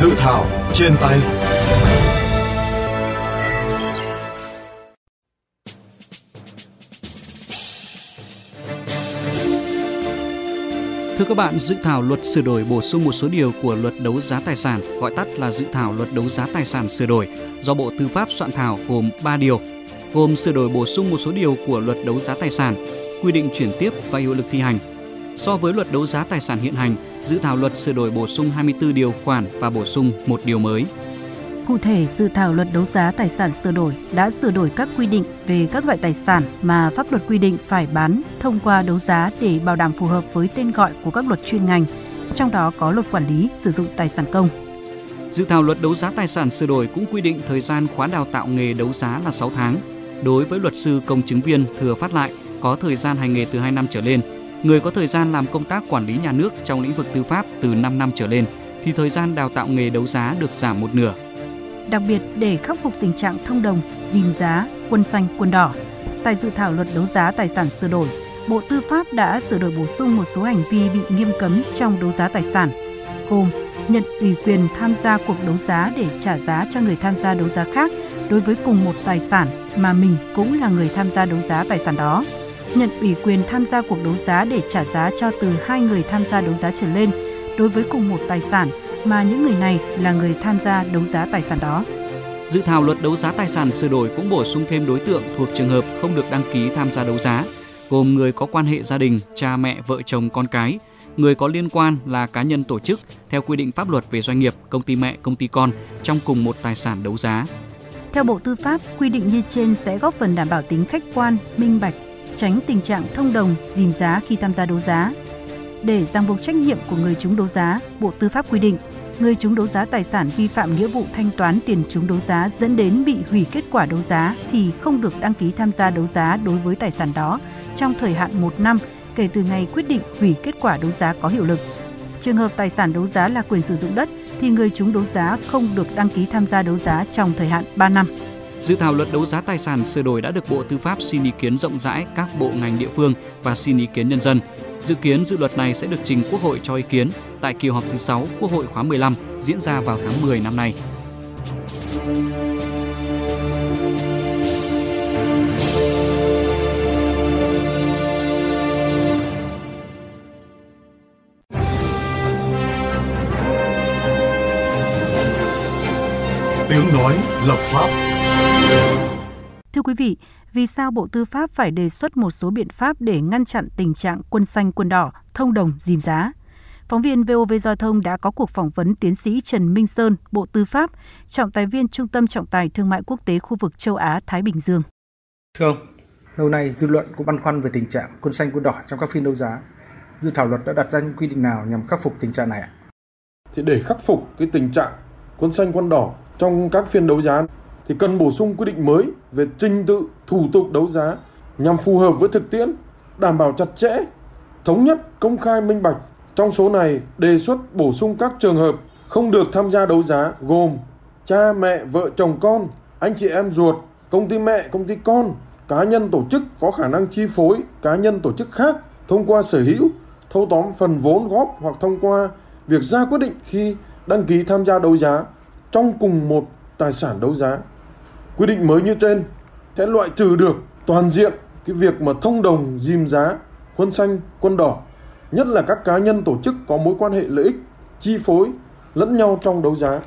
Dự thảo trên tay Thưa các bạn, dự thảo luật sửa đổi bổ sung một số điều của luật đấu giá tài sản, gọi tắt là dự thảo luật đấu giá tài sản sửa đổi, do Bộ Tư pháp soạn thảo gồm 3 điều, gồm sửa đổi bổ sung một số điều của luật đấu giá tài sản, quy định chuyển tiếp và hiệu lực thi hành. So với luật đấu giá tài sản hiện hành, dự thảo luật sửa đổi bổ sung 24 điều khoản và bổ sung một điều mới. Cụ thể, dự thảo luật đấu giá tài sản sửa đổi đã sửa đổi các quy định về các loại tài sản mà pháp luật quy định phải bán thông qua đấu giá để bảo đảm phù hợp với tên gọi của các luật chuyên ngành, trong đó có luật quản lý sử dụng tài sản công. Dự thảo luật đấu giá tài sản sửa đổi cũng quy định thời gian khóa đào tạo nghề đấu giá là 6 tháng. Đối với luật sư công chứng viên thừa phát lại có thời gian hành nghề từ 2 năm trở lên, người có thời gian làm công tác quản lý nhà nước trong lĩnh vực tư pháp từ 5 năm trở lên thì thời gian đào tạo nghề đấu giá được giảm một nửa đặc biệt để khắc phục tình trạng thông đồng, dìm giá, quân xanh, quân đỏ. Tại dự thảo luật đấu giá tài sản sửa đổi, Bộ Tư pháp đã sửa đổi bổ sung một số hành vi bị nghiêm cấm trong đấu giá tài sản, gồm nhận ủy quyền tham gia cuộc đấu giá để trả giá cho người tham gia đấu giá khác đối với cùng một tài sản mà mình cũng là người tham gia đấu giá tài sản đó, nhận ủy quyền tham gia cuộc đấu giá để trả giá cho từ hai người tham gia đấu giá trở lên đối với cùng một tài sản mà những người này là người tham gia đấu giá tài sản đó. Dự thảo luật đấu giá tài sản sửa đổi cũng bổ sung thêm đối tượng thuộc trường hợp không được đăng ký tham gia đấu giá, gồm người có quan hệ gia đình, cha mẹ, vợ chồng, con cái, người có liên quan là cá nhân tổ chức theo quy định pháp luật về doanh nghiệp, công ty mẹ, công ty con trong cùng một tài sản đấu giá. Theo Bộ Tư pháp, quy định như trên sẽ góp phần đảm bảo tính khách quan, minh bạch, tránh tình trạng thông đồng, dìm giá khi tham gia đấu giá, để ràng buộc trách nhiệm của người chúng đấu giá, Bộ Tư pháp quy định, người chúng đấu giá tài sản vi phạm nghĩa vụ thanh toán tiền chúng đấu giá dẫn đến bị hủy kết quả đấu giá thì không được đăng ký tham gia đấu giá đối với tài sản đó trong thời hạn một năm kể từ ngày quyết định hủy kết quả đấu giá có hiệu lực. Trường hợp tài sản đấu giá là quyền sử dụng đất thì người chúng đấu giá không được đăng ký tham gia đấu giá trong thời hạn 3 năm. Dự thảo luật đấu giá tài sản sửa đổi đã được Bộ Tư pháp xin ý kiến rộng rãi các bộ ngành địa phương và xin ý kiến nhân dân. Dự kiến dự luật này sẽ được trình Quốc hội cho ý kiến tại kỳ họp thứ 6 Quốc hội khóa 15 diễn ra vào tháng 10 năm nay. Tiếng nói lập pháp Thưa quý vị, vì sao Bộ Tư pháp phải đề xuất một số biện pháp để ngăn chặn tình trạng quân xanh quân đỏ, thông đồng, dìm giá? Phóng viên VOV Giao thông đã có cuộc phỏng vấn tiến sĩ Trần Minh Sơn, Bộ Tư pháp, trọng tài viên Trung tâm Trọng tài Thương mại Quốc tế khu vực châu Á Thái Bình Dương. Thưa ông, lâu nay dư luận cũng băn khoăn về tình trạng quân xanh quân đỏ trong các phiên đấu giá. Dự thảo luật đã đặt ra những quy định nào nhằm khắc phục tình trạng này ạ? Thì để khắc phục cái tình trạng quân xanh quân đỏ trong các phiên đấu giá thì cần bổ sung quy định mới về trình tự thủ tục đấu giá nhằm phù hợp với thực tiễn, đảm bảo chặt chẽ, thống nhất, công khai minh bạch. Trong số này đề xuất bổ sung các trường hợp không được tham gia đấu giá gồm cha mẹ, vợ chồng con, anh chị em ruột, công ty mẹ, công ty con, cá nhân tổ chức có khả năng chi phối cá nhân tổ chức khác thông qua sở hữu, thâu tóm phần vốn góp hoặc thông qua việc ra quyết định khi đăng ký tham gia đấu giá trong cùng một tài sản đấu giá Quy định mới như trên sẽ loại trừ được toàn diện cái việc mà thông đồng dìm giá quân xanh, quân đỏ, nhất là các cá nhân tổ chức có mối quan hệ lợi ích, chi phối lẫn nhau trong đấu giá.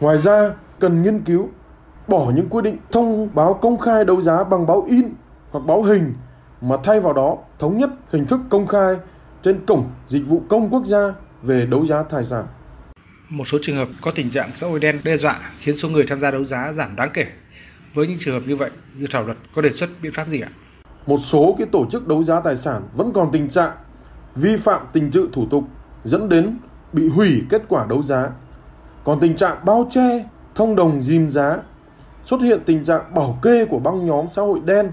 Ngoài ra, cần nghiên cứu bỏ những quy định thông báo công khai đấu giá bằng báo in hoặc báo hình mà thay vào đó thống nhất hình thức công khai trên cổng dịch vụ công quốc gia về đấu giá tài sản một số trường hợp có tình trạng xã hội đen đe dọa khiến số người tham gia đấu giá giảm đáng kể. Với những trường hợp như vậy, dự thảo luật có đề xuất biện pháp gì ạ? Một số cái tổ chức đấu giá tài sản vẫn còn tình trạng vi phạm tình tự thủ tục dẫn đến bị hủy kết quả đấu giá. Còn tình trạng bao che, thông đồng dìm giá, xuất hiện tình trạng bảo kê của băng nhóm xã hội đen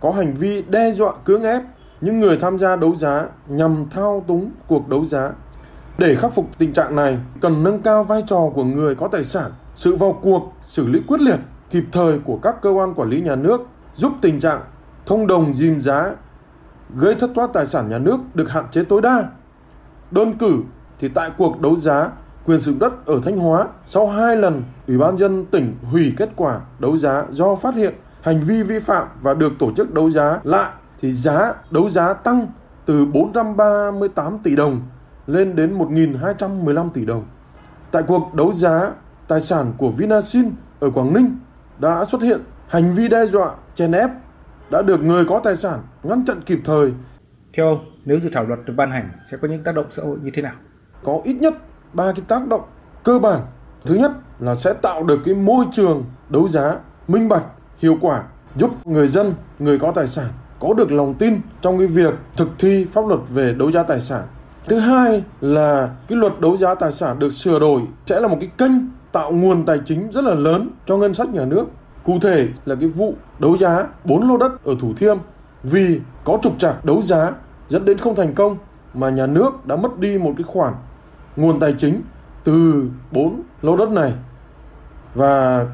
có hành vi đe dọa cưỡng ép những người tham gia đấu giá nhằm thao túng cuộc đấu giá để khắc phục tình trạng này, cần nâng cao vai trò của người có tài sản, sự vào cuộc, xử lý quyết liệt, kịp thời của các cơ quan quản lý nhà nước, giúp tình trạng thông đồng dìm giá, gây thất thoát tài sản nhà nước được hạn chế tối đa. Đơn cử thì tại cuộc đấu giá quyền sử dụng đất ở Thanh Hóa sau hai lần Ủy ban dân tỉnh hủy kết quả đấu giá do phát hiện hành vi vi phạm và được tổ chức đấu giá lại thì giá đấu giá tăng từ 438 tỷ đồng lên đến 1.215 tỷ đồng. Tại cuộc đấu giá tài sản của Vinasin ở Quảng Ninh đã xuất hiện hành vi đe dọa, chèn ép đã được người có tài sản ngăn chặn kịp thời. Theo ông, nếu dự thảo luật được ban hành sẽ có những tác động xã hội như thế nào? Có ít nhất ba cái tác động cơ bản. Thứ nhất là sẽ tạo được cái môi trường đấu giá minh bạch, hiệu quả, giúp người dân, người có tài sản có được lòng tin trong cái việc thực thi pháp luật về đấu giá tài sản. Thứ hai là cái luật đấu giá tài sản được sửa đổi sẽ là một cái kênh tạo nguồn tài chính rất là lớn cho ngân sách nhà nước. Cụ thể là cái vụ đấu giá 4 lô đất ở Thủ Thiêm vì có trục trặc đấu giá dẫn đến không thành công mà nhà nước đã mất đi một cái khoản nguồn tài chính từ 4 lô đất này. Và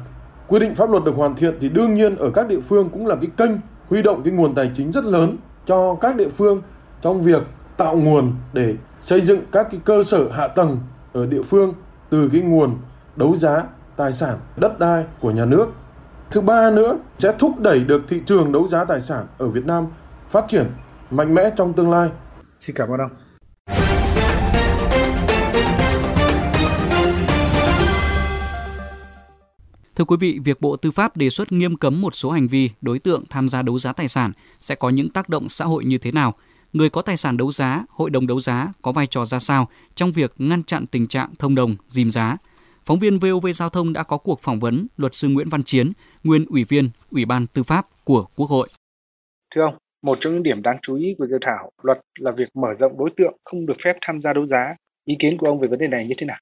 quy định pháp luật được hoàn thiện thì đương nhiên ở các địa phương cũng là cái kênh huy động cái nguồn tài chính rất lớn cho các địa phương trong việc tạo nguồn để xây dựng các cái cơ sở hạ tầng ở địa phương từ cái nguồn đấu giá tài sản đất đai của nhà nước. Thứ ba nữa sẽ thúc đẩy được thị trường đấu giá tài sản ở Việt Nam phát triển mạnh mẽ trong tương lai. Xin cảm ơn ông. Thưa quý vị, việc Bộ Tư pháp đề xuất nghiêm cấm một số hành vi đối tượng tham gia đấu giá tài sản sẽ có những tác động xã hội như thế nào? Người có tài sản đấu giá, hội đồng đấu giá có vai trò ra sao trong việc ngăn chặn tình trạng thông đồng, dìm giá? Phóng viên VOV Giao thông đã có cuộc phỏng vấn luật sư Nguyễn Văn Chiến, nguyên ủy viên Ủy ban Tư pháp của Quốc hội. Thưa ông, một trong những điểm đáng chú ý của dự thảo luật là việc mở rộng đối tượng không được phép tham gia đấu giá. Ý kiến của ông về vấn đề này như thế nào?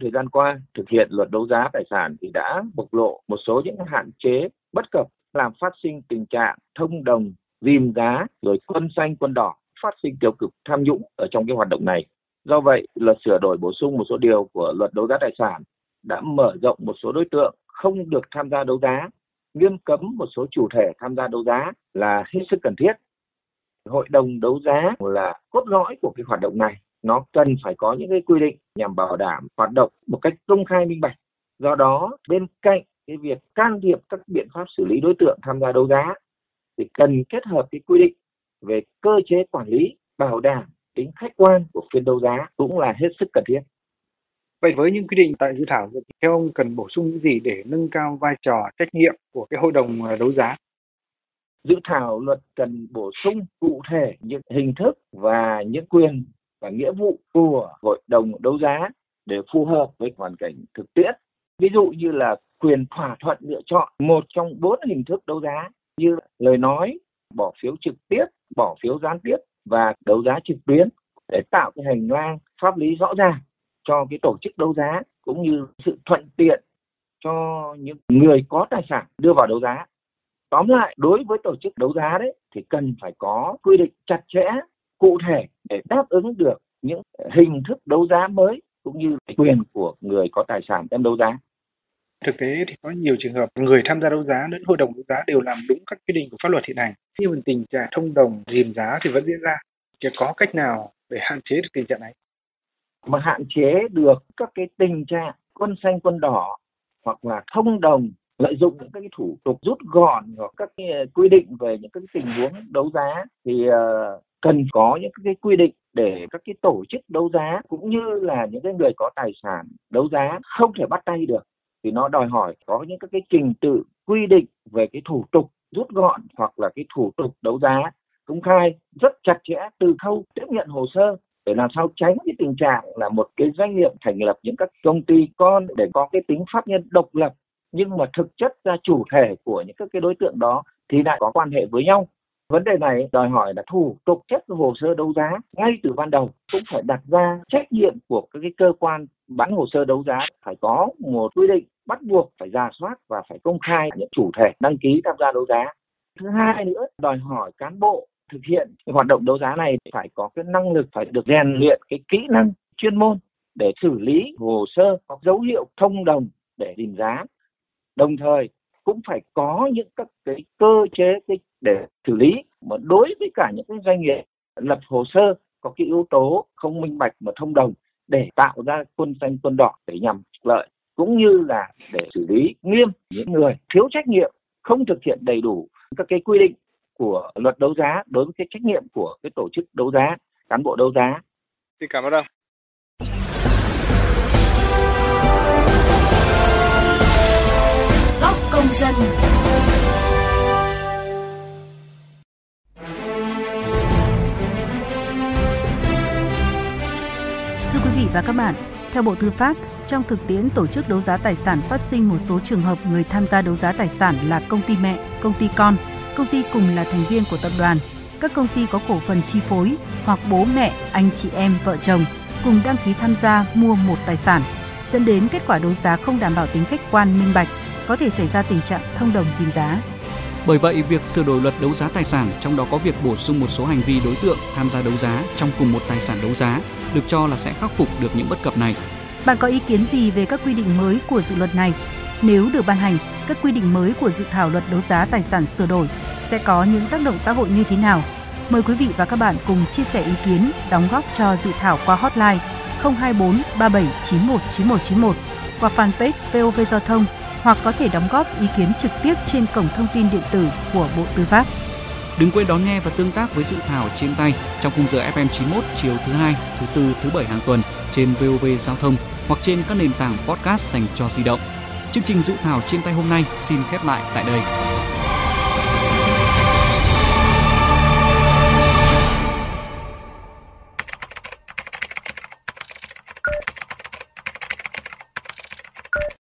Thời gian qua, thực hiện luật đấu giá tài sản thì đã bộc lộ một số những hạn chế bất cập làm phát sinh tình trạng thông đồng, dìm giá, rồi quân xanh quân đỏ, phát sinh tiêu cực tham nhũng ở trong cái hoạt động này. Do vậy, luật sửa đổi bổ sung một số điều của luật đấu giá tài sản đã mở rộng một số đối tượng không được tham gia đấu giá, nghiêm cấm một số chủ thể tham gia đấu giá là hết sức cần thiết. Hội đồng đấu giá là cốt lõi của cái hoạt động này nó cần phải có những cái quy định nhằm bảo đảm hoạt động một cách công khai minh bạch. Do đó, bên cạnh cái việc can thiệp các biện pháp xử lý đối tượng tham gia đấu giá thì cần kết hợp cái quy định về cơ chế quản lý bảo đảm tính khách quan của phiên đấu giá cũng là hết sức cần thiết. Vậy với những quy định tại dự thảo, theo ông cần bổ sung những gì để nâng cao vai trò trách nhiệm của cái hội đồng ờ, đấu giá? Dự thảo luật cần bổ sung cụ thể những hình thức và những quyền và nghĩa vụ của hội đồng đấu giá để phù hợp với hoàn cảnh thực tiễn. Ví dụ như là quyền thỏa thuận lựa chọn một trong bốn hình thức đấu giá như lời nói, bỏ phiếu trực tiếp, bỏ phiếu gián tiếp và đấu giá trực tuyến để tạo cái hành lang pháp lý rõ ràng cho cái tổ chức đấu giá cũng như sự thuận tiện cho những người có tài sản đưa vào đấu giá. Tóm lại, đối với tổ chức đấu giá đấy thì cần phải có quy định chặt chẽ, cụ thể để đáp ứng được những hình thức đấu giá mới cũng như quyền của người có tài sản đem đấu giá. Thực tế thì có nhiều trường hợp người tham gia đấu giá lẫn hội đồng đấu giá đều làm đúng các quy định của pháp luật hiện hành. Nhưng tình trạng thông đồng dìm giá thì vẫn diễn ra. Chỉ có cách nào để hạn chế được tình trạng này? Mà hạn chế được các cái tình trạng quân xanh quân đỏ hoặc là thông đồng lợi dụng những cái thủ tục rút gọn hoặc các cái quy định về những cái tình huống đấu giá thì ờ, cần có những cái quy định để các cái tổ chức đấu giá cũng như là những cái người có tài sản đấu giá không thể bắt tay được thì nó đòi hỏi có những các cái trình tự quy định về cái thủ tục rút gọn hoặc là cái thủ tục đấu giá công khai rất chặt chẽ từ khâu tiếp nhận hồ sơ để làm sao tránh cái tình trạng là một cái doanh nghiệp thành lập những các công ty con để có cái tính pháp nhân độc lập. Nhưng mà thực chất ra chủ thể của những các cái đối tượng đó thì lại có quan hệ với nhau. Vấn đề này đòi hỏi là thủ tục chất hồ sơ đấu giá ngay từ ban đầu cũng phải đặt ra trách nhiệm của các cái cơ quan bán hồ sơ đấu giá phải có một quy định bắt buộc phải ra soát và phải công khai những chủ thể đăng ký tham gia đấu giá. Thứ hai nữa, đòi hỏi cán bộ thực hiện hoạt động đấu giá này phải có cái năng lực, phải được rèn luyện cái kỹ năng chuyên môn để xử lý hồ sơ có dấu hiệu thông đồng để định giá đồng thời cũng phải có những các cái cơ chế, cái để xử lý mà đối với cả những cái doanh nghiệp lập hồ sơ có cái yếu tố không minh bạch mà thông đồng để tạo ra quân xanh quân đỏ để nhằm lợi cũng như là để xử lý nghiêm những người thiếu trách nhiệm không thực hiện đầy đủ các cái quy định của luật đấu giá đối với cái trách nhiệm của cái tổ chức đấu giá cán bộ đấu giá. Xin cảm ơn ông. Góc công dân. Và các bạn, theo Bộ Tư pháp, trong thực tiễn tổ chức đấu giá tài sản phát sinh một số trường hợp người tham gia đấu giá tài sản là công ty mẹ, công ty con, công ty cùng là thành viên của tập đoàn, các công ty có cổ phần chi phối hoặc bố mẹ, anh chị em, vợ chồng cùng đăng ký tham gia mua một tài sản, dẫn đến kết quả đấu giá không đảm bảo tính khách quan minh bạch, có thể xảy ra tình trạng thông đồng dìm giá. Bởi vậy, việc sửa đổi luật đấu giá tài sản, trong đó có việc bổ sung một số hành vi đối tượng tham gia đấu giá trong cùng một tài sản đấu giá, được cho là sẽ khắc phục được những bất cập này. Bạn có ý kiến gì về các quy định mới của dự luật này? Nếu được ban hành, các quy định mới của dự thảo luật đấu giá tài sản sửa đổi sẽ có những tác động xã hội như thế nào? Mời quý vị và các bạn cùng chia sẻ ý kiến, đóng góp cho dự thảo qua hotline 024 3791 9191 qua fanpage VOV Giao thông hoặc có thể đóng góp ý kiến trực tiếp trên cổng thông tin điện tử của Bộ Tư pháp. Đừng quên đón nghe và tương tác với dự thảo trên tay trong khung giờ FM 91 chiều thứ hai, thứ tư, thứ bảy hàng tuần trên VOV Giao thông hoặc trên các nền tảng podcast dành cho di động. Chương trình dự thảo trên tay hôm nay xin khép lại tại đây.